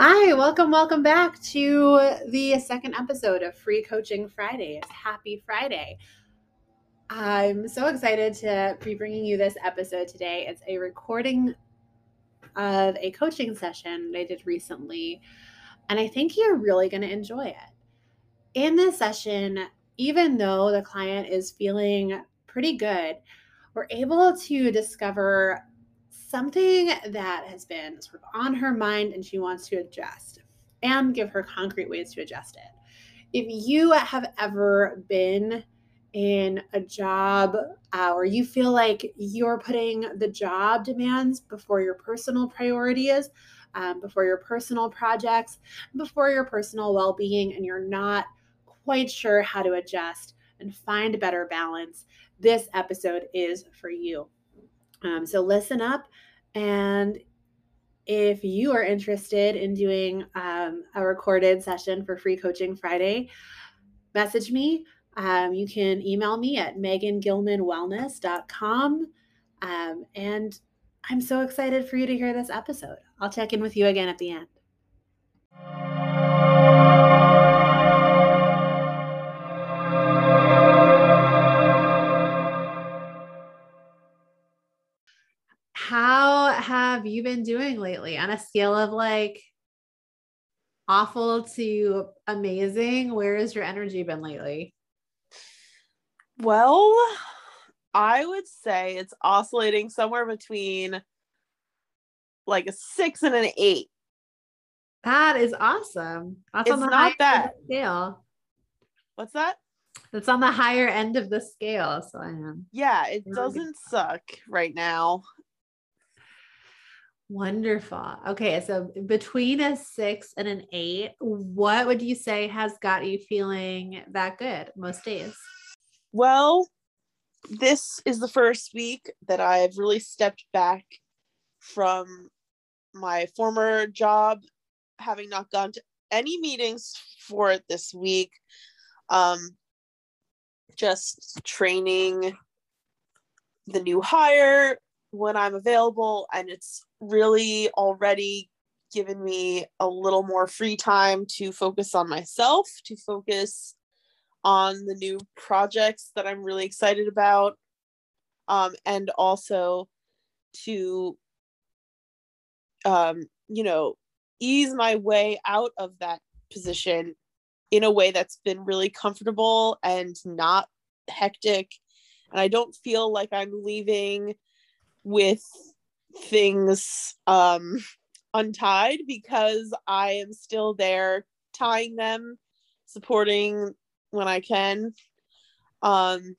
Hi, welcome, welcome back to the second episode of Free Coaching Fridays. Happy Friday. I'm so excited to be bringing you this episode today. It's a recording of a coaching session that I did recently, and I think you're really going to enjoy it. In this session, even though the client is feeling pretty good, we're able to discover something that has been sort of on her mind and she wants to adjust and give her concrete ways to adjust it. If you have ever been in a job uh, or you feel like you're putting the job demands before your personal priorities, um, before your personal projects, before your personal well being, and you're not quite sure how to adjust and find a better balance, this episode is for you. Um, so listen up. And if you are interested in doing um, a recorded session for Free Coaching Friday, message me. Um, you can email me at megangilmanwellness.com. Um, and I'm so excited for you to hear this episode. I'll check in with you again at the end. You been doing lately on a scale of like awful to amazing? Where has your energy been lately? Well, I would say it's oscillating somewhere between like a six and an eight. That is awesome. That's it's on the not that scale. What's that? That's on the higher end of the scale. So I am. Yeah, it doesn't suck right now. Wonderful. Okay, so between a six and an eight, what would you say has got you feeling that good most days? Well, this is the first week that I've really stepped back from my former job, having not gone to any meetings for it this week. Um, just training the new hire when I'm available, and it's really already given me a little more free time to focus on myself, to focus on the new projects that I'm really excited about, um, and also to, um, you know, ease my way out of that position in a way that's been really comfortable and not hectic. And I don't feel like I'm leaving with things um untied because I am still there tying them, supporting when I can. Um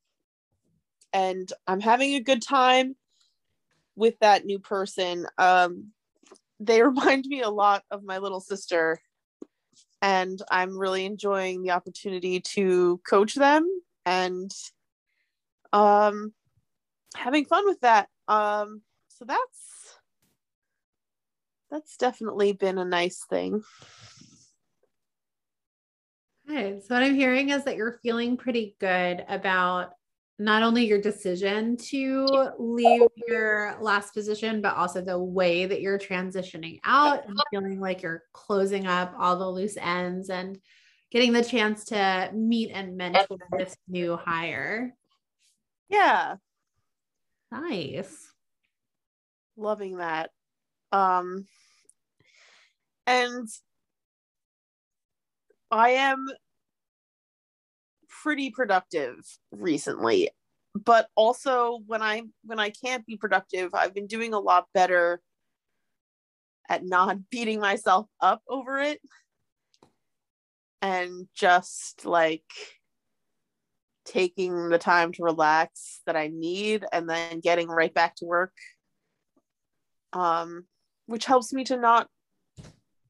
and I'm having a good time with that new person. Um they remind me a lot of my little sister and I'm really enjoying the opportunity to coach them and um having fun with that. Um so that's that's definitely been a nice thing. Okay. So what I'm hearing is that you're feeling pretty good about not only your decision to leave your last position, but also the way that you're transitioning out and feeling like you're closing up all the loose ends and getting the chance to meet and mentor this new hire. Yeah. Nice loving that. Um, and I am pretty productive recently, but also when I when I can't be productive, I've been doing a lot better at not beating myself up over it and just like taking the time to relax that I need and then getting right back to work um, which helps me to not,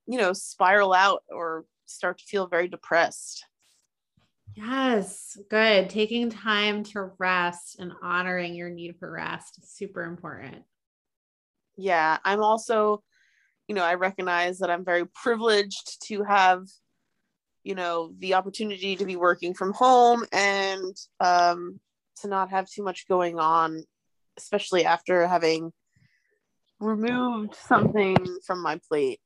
you know, spiral out or start to feel very depressed. Yes, good. Taking time to rest and honoring your need for rest is super important. Yeah, I'm also, you know, I recognize that I'm very privileged to have, you know, the opportunity to be working from home and um, to not have too much going on, especially after having removed something from my plate.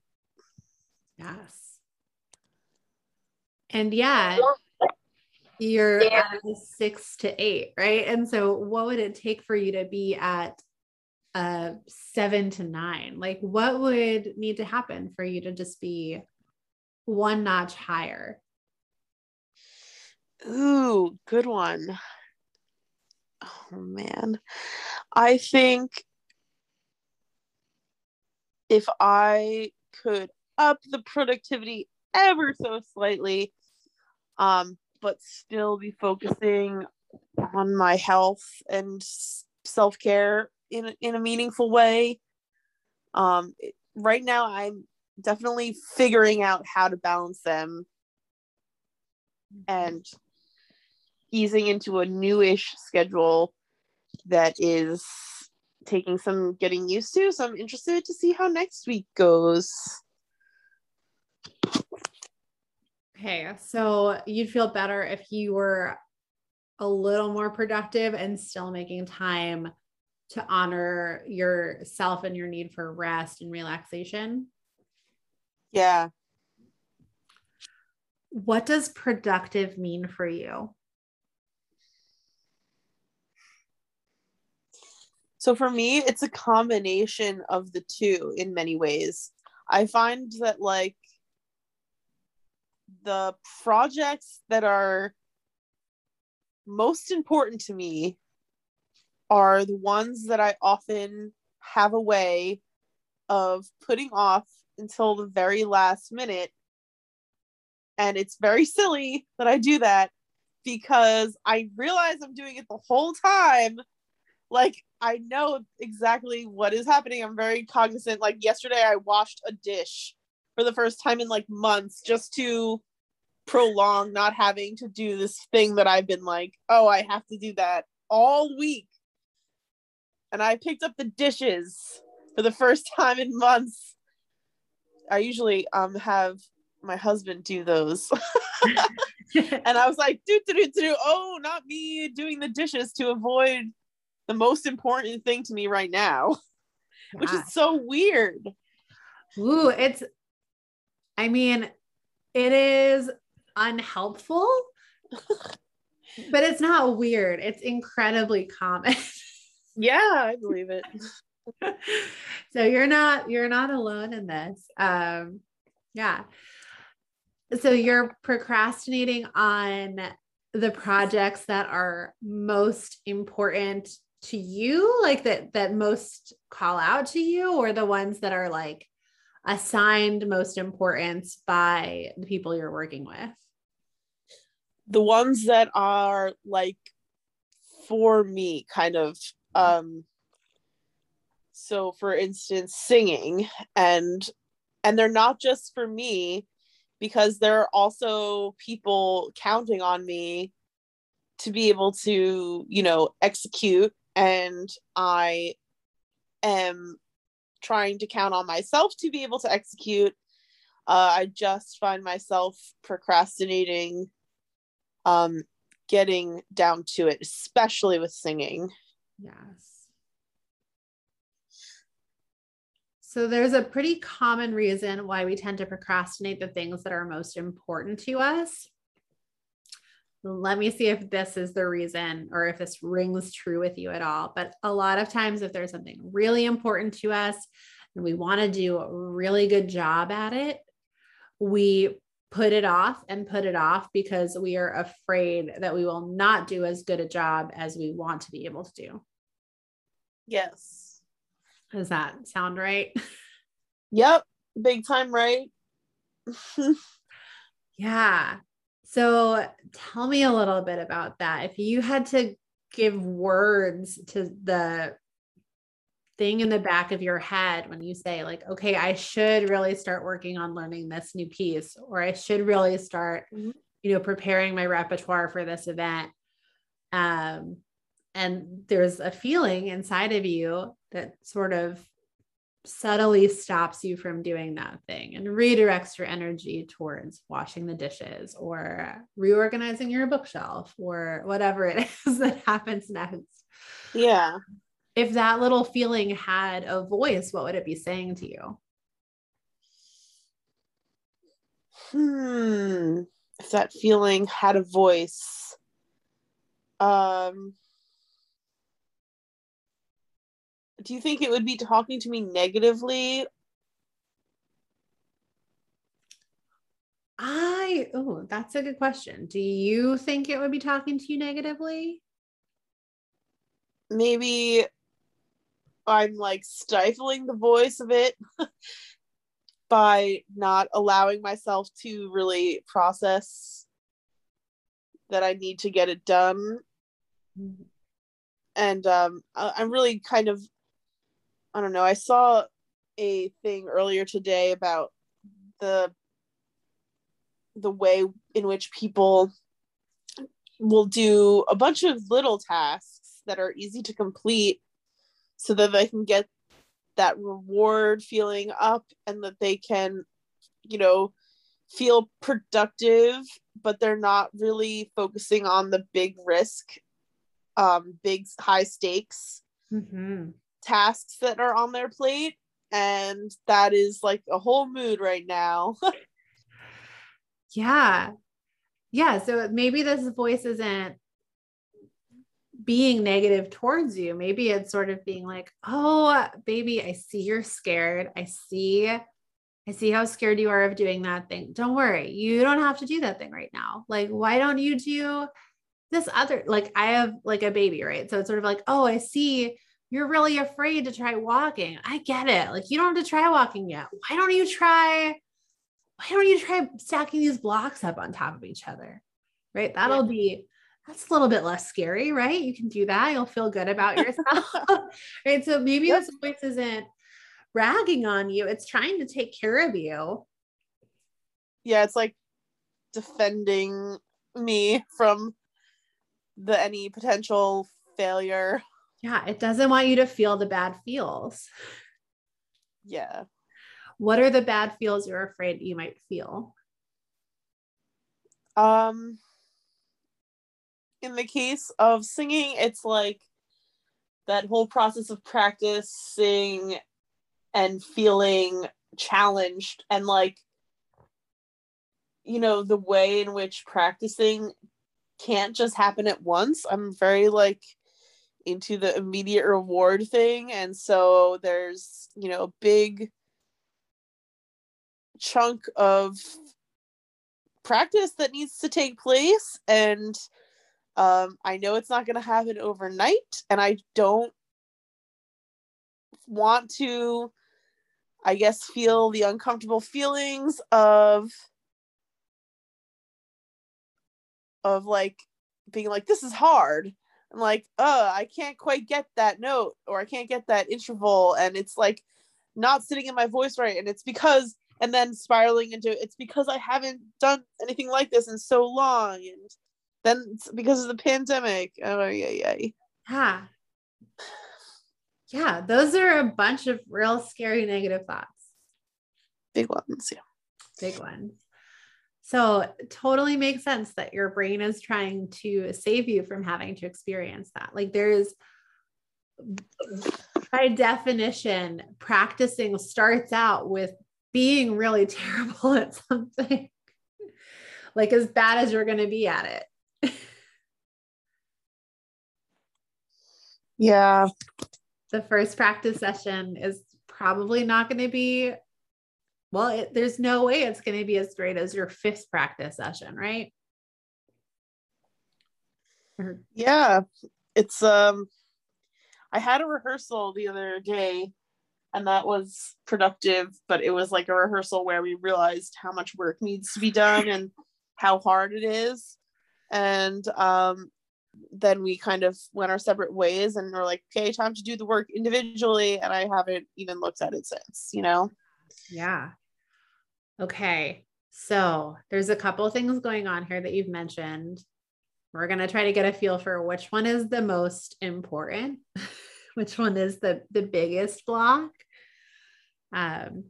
Yes. And yeah, you're at six to eight, right? And so what would it take for you to be at a seven to nine? Like what would need to happen for you to just be one notch higher? Ooh, good one. Oh man. I think if I could up the productivity ever so slightly, um, but still be focusing on my health and self care in in a meaningful way. Um, right now, I'm definitely figuring out how to balance them mm-hmm. and easing into a newish schedule that is taking some getting used to. So I'm interested to see how next week goes. Okay, so you'd feel better if you were a little more productive and still making time to honor yourself and your need for rest and relaxation. Yeah. What does productive mean for you? So for me, it's a combination of the two in many ways. I find that like the projects that are most important to me are the ones that I often have a way of putting off until the very last minute. And it's very silly that I do that because I realize I'm doing it the whole time. Like, I know exactly what is happening. I'm very cognizant. Like, yesterday, I washed a dish for the first time in like months just to prolong not having to do this thing that I've been like, oh, I have to do that all week. And I picked up the dishes for the first time in months. I usually um have my husband do those. and I was like, do, do, do, do, oh, not me doing the dishes to avoid the most important thing to me right now, which is so weird. Ooh, it's, I mean, it is unhelpful, but it's not weird. It's incredibly common. yeah, I believe it. so you're not you're not alone in this. Um yeah. So you're procrastinating on the projects that are most important to you, like that that most call out to you or the ones that are like assigned most importance by the people you're working with? the ones that are like for me kind of um so for instance singing and and they're not just for me because there are also people counting on me to be able to you know execute and i am trying to count on myself to be able to execute uh, i just find myself procrastinating um, getting down to it, especially with singing. Yes. So there's a pretty common reason why we tend to procrastinate the things that are most important to us. Let me see if this is the reason or if this rings true with you at all. But a lot of times, if there's something really important to us and we want to do a really good job at it, we put it off and put it off because we are afraid that we will not do as good a job as we want to be able to do. Yes. Does that sound right? Yep. Big time right. yeah. So tell me a little bit about that. If you had to give words to the thing in the back of your head when you say like okay i should really start working on learning this new piece or i should really start mm-hmm. you know preparing my repertoire for this event um and there's a feeling inside of you that sort of subtly stops you from doing that thing and redirects your energy towards washing the dishes or reorganizing your bookshelf or whatever it is that happens next. Yeah if that little feeling had a voice, what would it be saying to you? Hmm. If that feeling had a voice. Um do you think it would be talking to me negatively? I oh, that's a good question. Do you think it would be talking to you negatively? Maybe I'm like stifling the voice of it by not allowing myself to really process that I need to get it done. Mm-hmm. And um, I'm really kind of I don't know. I saw a thing earlier today about the the way in which people will do a bunch of little tasks that are easy to complete so that they can get that reward feeling up and that they can you know feel productive but they're not really focusing on the big risk um big high stakes mm-hmm tasks that are on their plate and that is like a whole mood right now. Yeah. Yeah so maybe this voice isn't being negative towards you. Maybe it's sort of being like oh baby i see you're scared. I see i see how scared you are of doing that thing. Don't worry. You don't have to do that thing right now. Like why don't you do this other like i have like a baby right? So it's sort of like oh i see you're really afraid to try walking. I get it. Like you don't have to try walking yet. Why don't you try? Why don't you try stacking these blocks up on top of each other? Right. That'll yeah. be that's a little bit less scary, right? You can do that. You'll feel good about yourself. right. So maybe yep. this voice isn't ragging on you, it's trying to take care of you. Yeah, it's like defending me from the any potential failure yeah, it doesn't want you to feel the bad feels. Yeah. What are the bad feels you're afraid you might feel? Um in the case of singing, it's like that whole process of practicing and feeling challenged and like you know the way in which practicing can't just happen at once i'm very like into the immediate reward thing. And so there's you know a big chunk of practice that needs to take place. And um, i know it's not going to happen overnight and i don't want to i guess feel the uncomfortable feelings of of like being like this is hard I'm like, oh, I can't quite get that note or I can't get that interval. And it's like not sitting in my voice right. And it's because, and then spiraling into it's because I haven't done anything like this in so long. And then because of the pandemic. Oh, yeah, yeah. Yeah. Yeah. Those are a bunch of real scary negative thoughts. Big ones. Yeah. Big ones. So totally makes sense that your brain is trying to save you from having to experience that. Like there's by definition, practicing starts out with being really terrible at something. like as bad as you're going to be at it. yeah. The first practice session is probably not going to be well, it, there's no way it's going to be as great as your fifth practice session, right? Yeah, it's um I had a rehearsal the other day and that was productive, but it was like a rehearsal where we realized how much work needs to be done and how hard it is. And um then we kind of went our separate ways and we're like, okay, time to do the work individually. And I haven't even looked at it since, you know? Yeah. Okay. So there's a couple of things going on here that you've mentioned. We're going to try to get a feel for which one is the most important, which one is the, the biggest block. Um,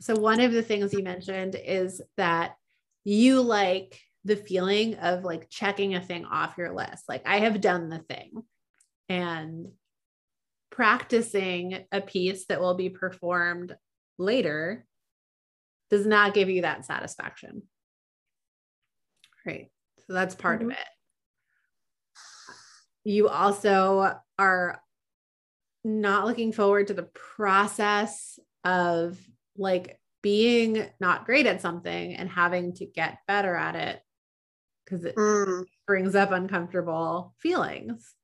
so, one of the things you mentioned is that you like the feeling of like checking a thing off your list. Like, I have done the thing and practicing a piece that will be performed later does not give you that satisfaction. Right. So that's part Mhm. of it. You also are not looking forward to the process of like being not great at something and having to get better at it because it Mm. brings up uncomfortable feelings.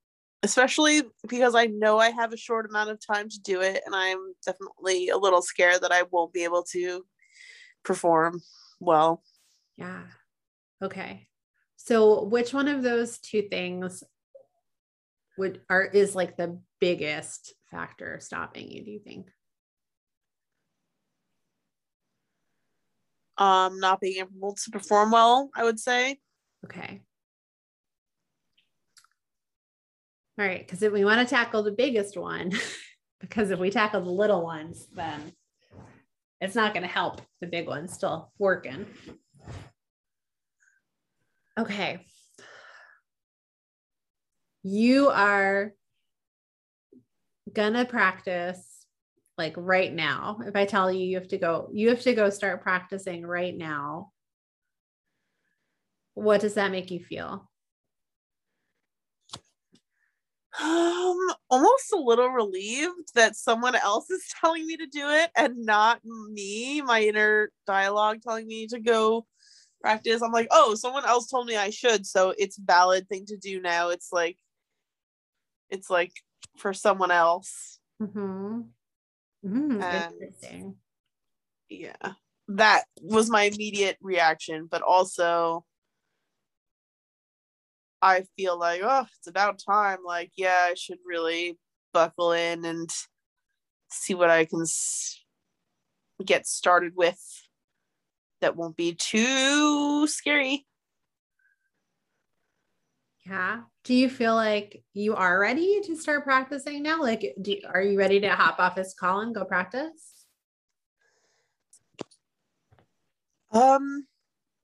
especially because I know I have a short amount of time to do it, and I'm definitely a little scared that I won't be able to perform well. Yeah. Okay. So which one of those two things would are is like the biggest factor stopping you, do you think? Um, not being able to perform well, I would say. Okay. All right, because if we want to tackle the biggest one, because if we tackle the little ones, then it's not going to help the big ones still working. Okay. You are gonna practice like right now. If I tell you you have to go, you have to go start practicing right now. What does that make you feel? Um, almost a little relieved that someone else is telling me to do it and not me, my inner dialogue telling me to go practice. I'm like, oh, someone else told me I should, so it's valid thing to do now. It's like it's like for someone else. Mm-hmm. Mm, And- interesting. Yeah. That was my immediate reaction, but also I feel like, oh, it's about time. Like, yeah, I should really buckle in and see what I can s- get started with that won't be too scary. Yeah. Do you feel like you are ready to start practicing now? Like, do, are you ready to hop off this call and go practice? Um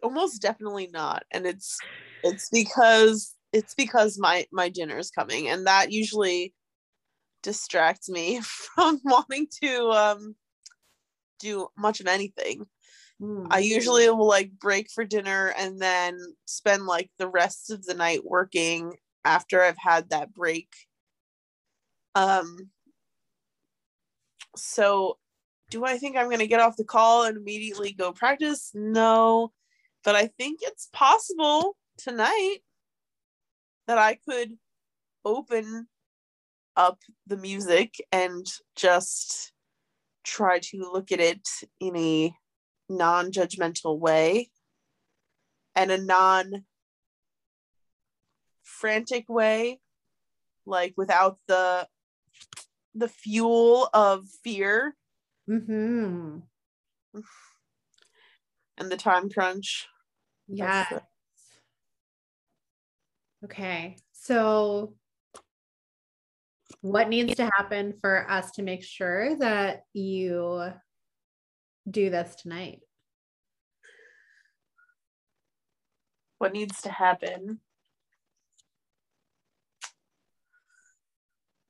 almost definitely not. And it's it's because it's because my my dinner is coming and that usually distracts me from wanting to um do much of anything. Mm. I usually will like break for dinner and then spend like the rest of the night working after I've had that break. Um so do I think I'm going to get off the call and immediately go practice? No. But I think it's possible tonight that I could open up the music and just try to look at it in a non judgmental way and a non frantic way, like without the the fuel of fear Mm-hmm. and the time crunch. Yeah. Okay. So, what needs to happen for us to make sure that you do this tonight? what needs to happen.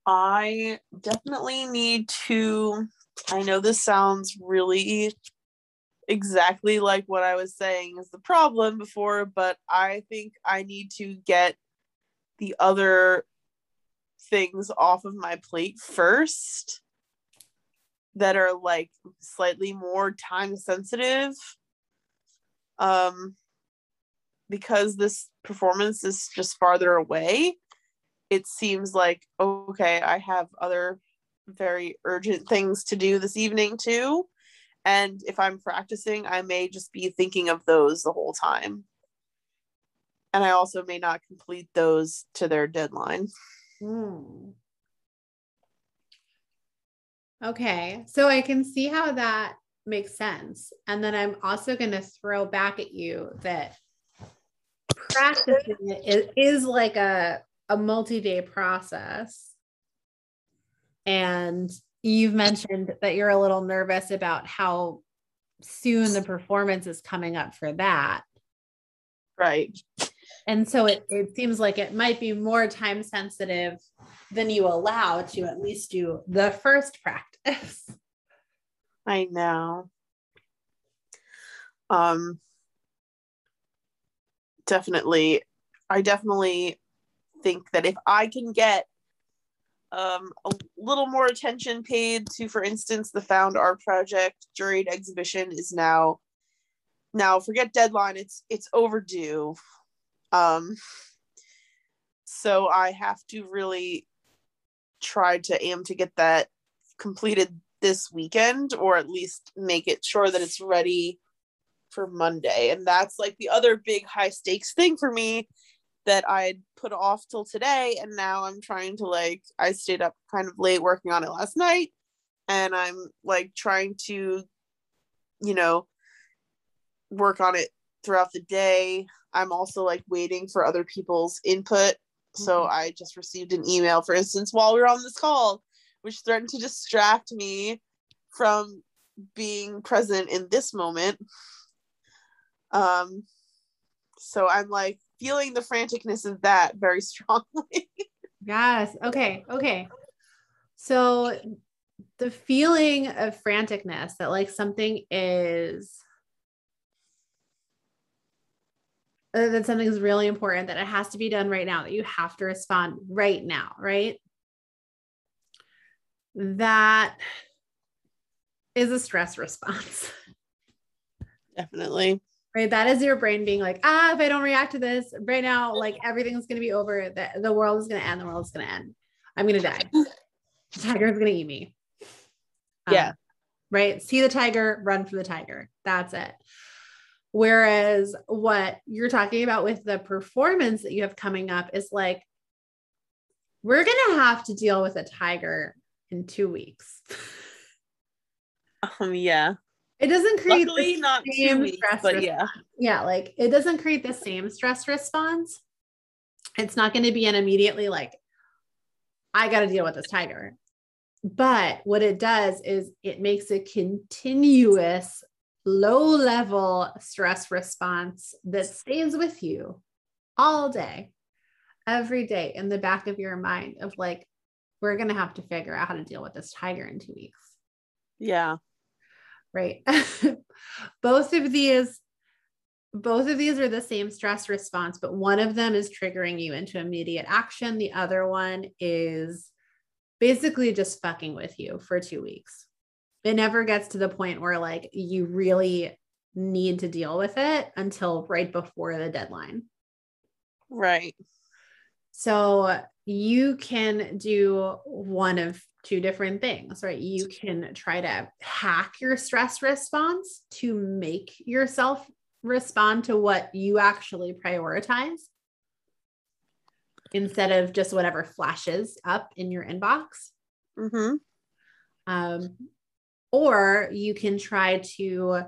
I definitely need to. I know this sounds really exactly like what I was saying is the problem before, but I think I need to get the other things off of my plate first that are like slightly more time sensitive. Um, because this performance is just farther away, it seems like okay, I have other very urgent things to do this evening too. And if I'm practicing, I may just be thinking of those the whole time. And I also may not complete those to their deadline. Hmm. Okay. So I can see how that makes sense. And then I'm also going to throw back at you that practicing it is, is like a, a multi day process. And you've mentioned that you're a little nervous about how soon the performance is coming up for that. Right. And so it, it seems like it might be more time sensitive than you allow to at least do the first practice. I know. Um definitely I definitely think that if I can get um, a little more attention paid to, for instance, the Found Art Project juried exhibition is now now forget deadline. It's it's overdue. Um, so I have to really try to aim to get that completed this weekend, or at least make it sure that it's ready for Monday. And that's like the other big high stakes thing for me that I'd put off till today. And now I'm trying to like, I stayed up kind of late working on it last night. And I'm like trying to, you know, work on it throughout the day. I'm also like waiting for other people's input. So Mhm. I just received an email, for instance, while we were on this call, which threatened to distract me from being present in this moment. Um, so I'm like feeling the franticness of that very strongly. Yes. Okay. Okay. So the feeling of franticness that like something is uh, that something is really important, that it has to be done right now, that you have to respond right now, right? That is a stress response. Definitely. right? That is your brain being like ah if i don't react to this right now like everything's going to be over. The, the world is going to end. The world is going to end. I'm going to die. The tiger is going to eat me. Um, Yeah. right? See the tiger run for the tiger. That's it whereas what you're talking about with the performance that you have coming up is like we're going to have to deal with a tiger in two weeks Um, yeah. it doesn't create the Luckily, two same weeks, stress but response. yeah. yeah, like it doesn't create the same stress response. It's not going to be an immediately like, I got to deal with this tiger. But what it does is it makes a continuous low level stress response that stays with you all day, every day in the back of your mind of like, we're going to have to figure out how to deal with this tiger in two weeks. Yeah. right? Both of these both of these are the same stress response but one of them is triggering you into immediate action. The other one is basically just fucking with you for 2 weeks it never gets to the point where like you really need to deal with it until right before the deadline Right. so you can do one of two different things, right? You can try to hack your stress response to make yourself respond to what you actually prioritize instead of just whatever flashes up in your inbox. Mm-hmm. Um, or you can try to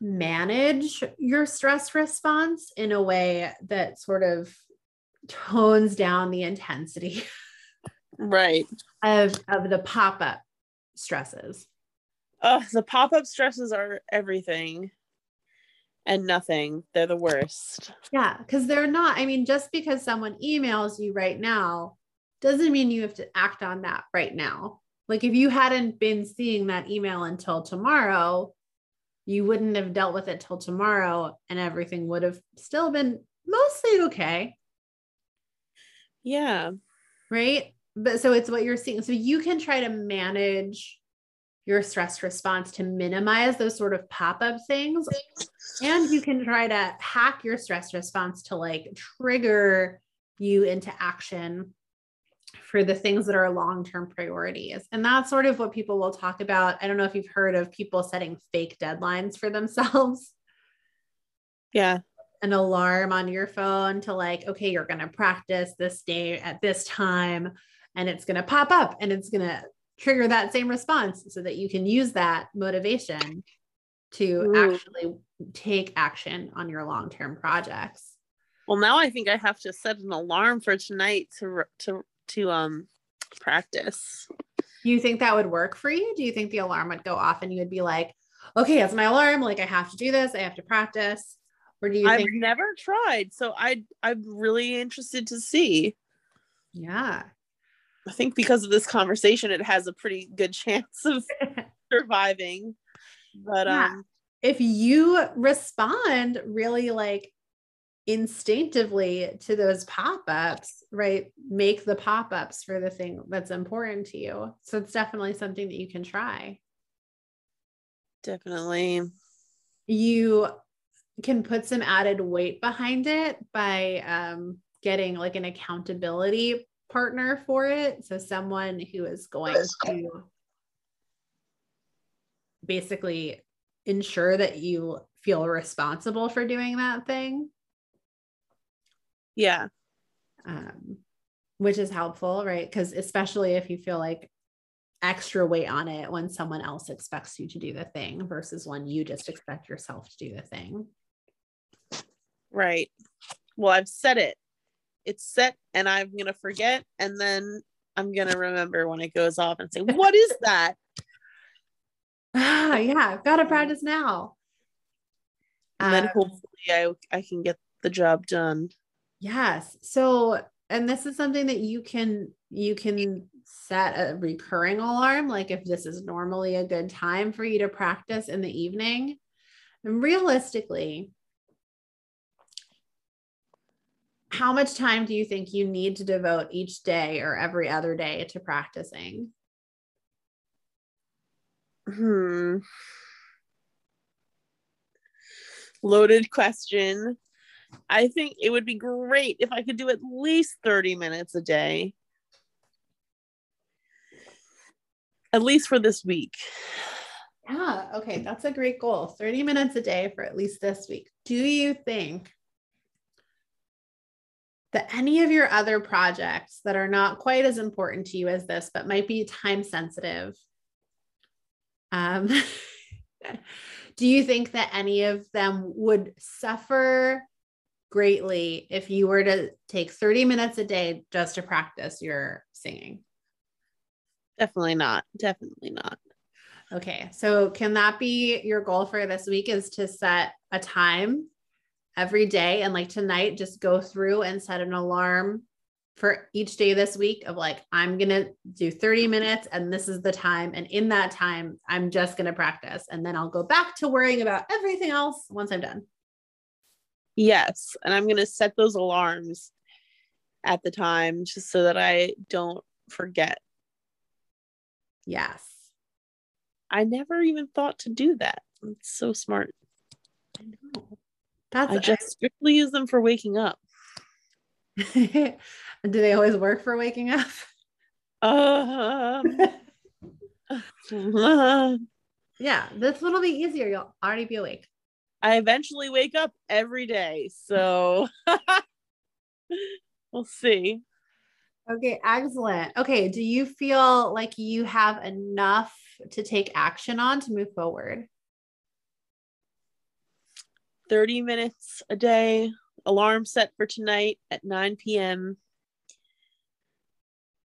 manage your stress response in a way that sort of tones down the intensity Right. of, of the pop-up stresses. Uh, the pop-up stresses are everything and nothing. They're the worst. Yeah, because they're not, I mean, just because someone emails you right now doesn't mean you have to act on that right now. Like if you hadn't been seeing that email until tomorrow, you wouldn't have dealt with it till tomorrow and everything would have still been mostly okay. Yeah. right? But so it's what you're seeing. So you can try to manage your stress response to minimize those sort of pop up things. And you can try to hack your stress response to like trigger you into action for the things that are long term priorities. And that's sort of what people will talk about. I don't know if you've heard of people setting fake deadlines for themselves Yeah. an alarm on your phone to like, okay, you're going to practice this day at this time, and it's going to pop up and it's going to trigger that same response so that you can use that motivation to Ooh. actually take action on your long term projects. Well, now I think I have to set an alarm for tonight to to to um practice. Do you think that would work for you? Do you think the alarm would go off and you would be like, okay, it's my alarm. Like, I have to do this, I have to practice? Or do you I've think, never tried, so I I'm really interested to see. yeah, I think because of this conversation, it has a pretty good chance of surviving. But Yeah. um, if you respond really like instinctively to those pop-ups, right? Make the pop-ups for the thing that's important to you. So it's definitely something that you can try. Definitely. You can put some added weight behind it by um, getting like an accountability partner for it. So someone who is going to basically ensure that you feel responsible for doing that thing. Yeah. Um, which is helpful, right? Because especially if you feel like extra weight on it when someone else expects you to do the thing versus when you just expect yourself to do the thing. Right. Well, I've said it. It's set and I'm going to forget. And then I'm going to remember when it goes off and say, What is that? Ah, yeah, I've got to practice now. And then um, hopefully I, I can get the job done. Yes. So, and this is something that you can you can set a recurring alarm like if this is normally a good time for you to practice in the evening. And realistically, how much time do you think you need to devote each day or every other day to practicing? Hmm. Loaded question. I think it would be great if I could do at least 30 minutes a day. At least for this week. Yeah, okay, that's a great goal. 30 minutes a day for at least this week. Do you think that any of your other projects that are not quite as important to you as this, but might be time sensitive, um, do you think that any of them would suffer greatly if you were to take 30 minutes a day just to practice your singing? Definitely not. Definitely not. Okay. So, can that be your goal for this week is to set a time every day and like tonight just go through and set an alarm for each day this week of like I'm going to do 30 minutes and this is the time and in that time I'm just going to practice and then I'll go back to worrying about everything else once I'm done. Yes, and I'm going to set those alarms at the time just so that I don't forget. Yes. I never even thought to do that. It's so smart. I know. That's I just strictly use them for waking up. Do they always work for waking up? Um, yeah, this one will be easier. You'll already be awake. I eventually wake up every day. So we'll see. Okay, excellent. Okay, do you feel like you have enough to take action on to move forward? 30 minutes a day, alarm set for tonight at 9 p.m.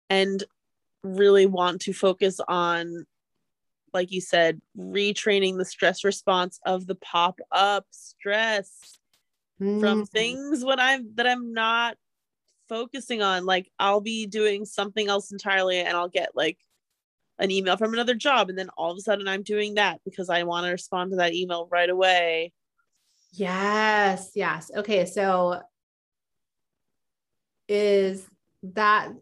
And really want to focus on, like you said, retraining the stress response of the pop up stress mm. from things when I'm that I'm not focusing on. Like I'll be doing something else entirely and I'll get like an email from another job and then all of a sudden I'm doing that because I want to respond to that email right away Yes, yes. Okay, so is that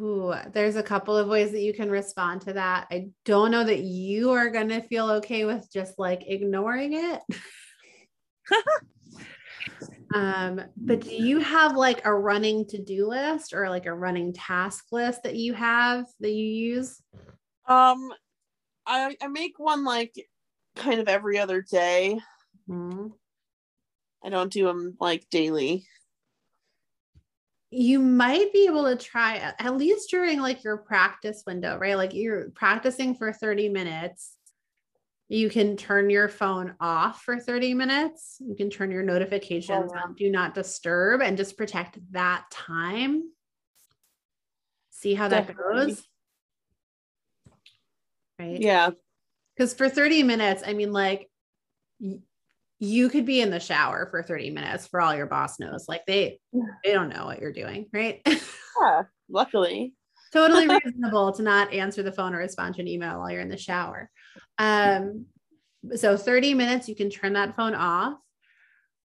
ooh, there's a couple of ways that you can respond to that. I don't know that you are going to feel okay with just like ignoring it. um, but do you have like a running to-do list or like a running task list that you have that you use? Um I I make one like kind of every other day. Mm-hmm. I don't do them like daily. You might be able to try at least during like your practice window, right? Like you're practicing for 30 minutes. You can turn your phone off for 30 minutes. You can turn your oh, notifications oh, on do not disturb and just protect that time. See how that goes. Right? Yeah. Because for 30 minutes, I mean, like you could be in the shower for 30 minutes for all your boss knows. Like they they don't know what you're doing, right? Yeah, luckily. totally reasonable to not answer the phone or respond to an email while you're in the shower. Um, so 30 minutes, you can turn that phone off.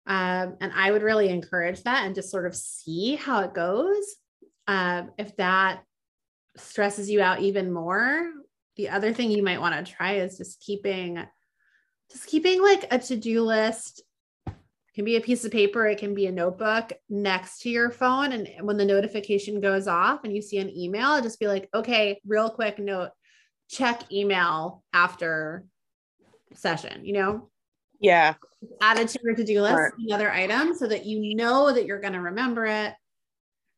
Um, and I would really encourage that and just sort of see how it goes. Um, if that stresses you out even more, the other thing you might want to try is just keeping just keeping like a to-do list. It can be a piece of paper it can be a notebook next to your phone and when the notification goes off and you see an email just be like okay real quick note check email after session you know? Yeah. Add it to your to-do list another item so that you know that you're going to remember it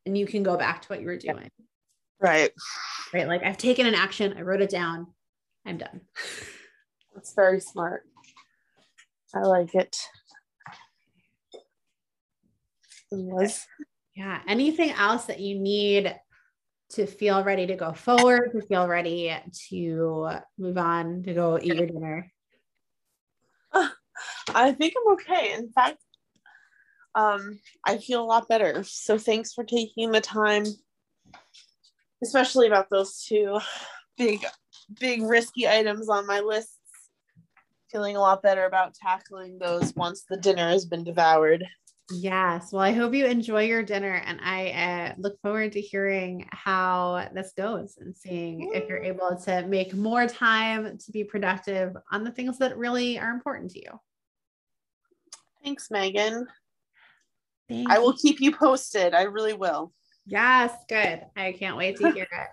and you can go back to what you were doing. Right. Right like i've taken an action i wrote it down i'm done. That's very smart I like it. Was yeah. Anything else that you need to feel ready to go forward, to feel ready to move on, to go eat your dinner? I think I'm okay. In fact, um, I feel a lot better. So thanks for taking the time, especially about those two big, big risky items on my list feeling a lot better about tackling those once the dinner has been devoured. Yes. Well, I hope you enjoy your dinner and I uh, look forward to hearing how this goes and seeing if you're able to make more time to be productive on the things that really are important to you. Thanks, Megan. Thank I will keep you posted. I really will. Yes, good. I can't wait to hear it.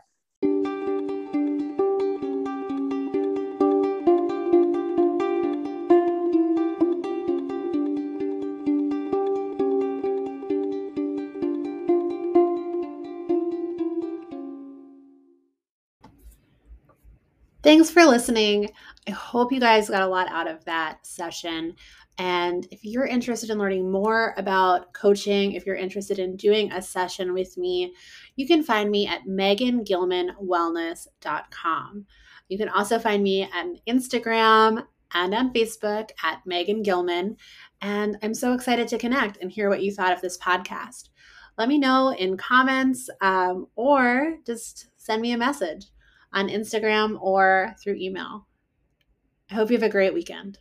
Thanks for listening. I hope you guys got a lot out of that session. And if you're interested in learning more about coaching, if you're interested in doing a session with me, you can find me at megangilmanwellness.com. You can also find me on Instagram and on Facebook at Megan Gilman. And I'm so excited to connect and hear what you thought of this podcast. Let me know in comments um, or just send me a message on Instagram or through email. I hope you have a great weekend.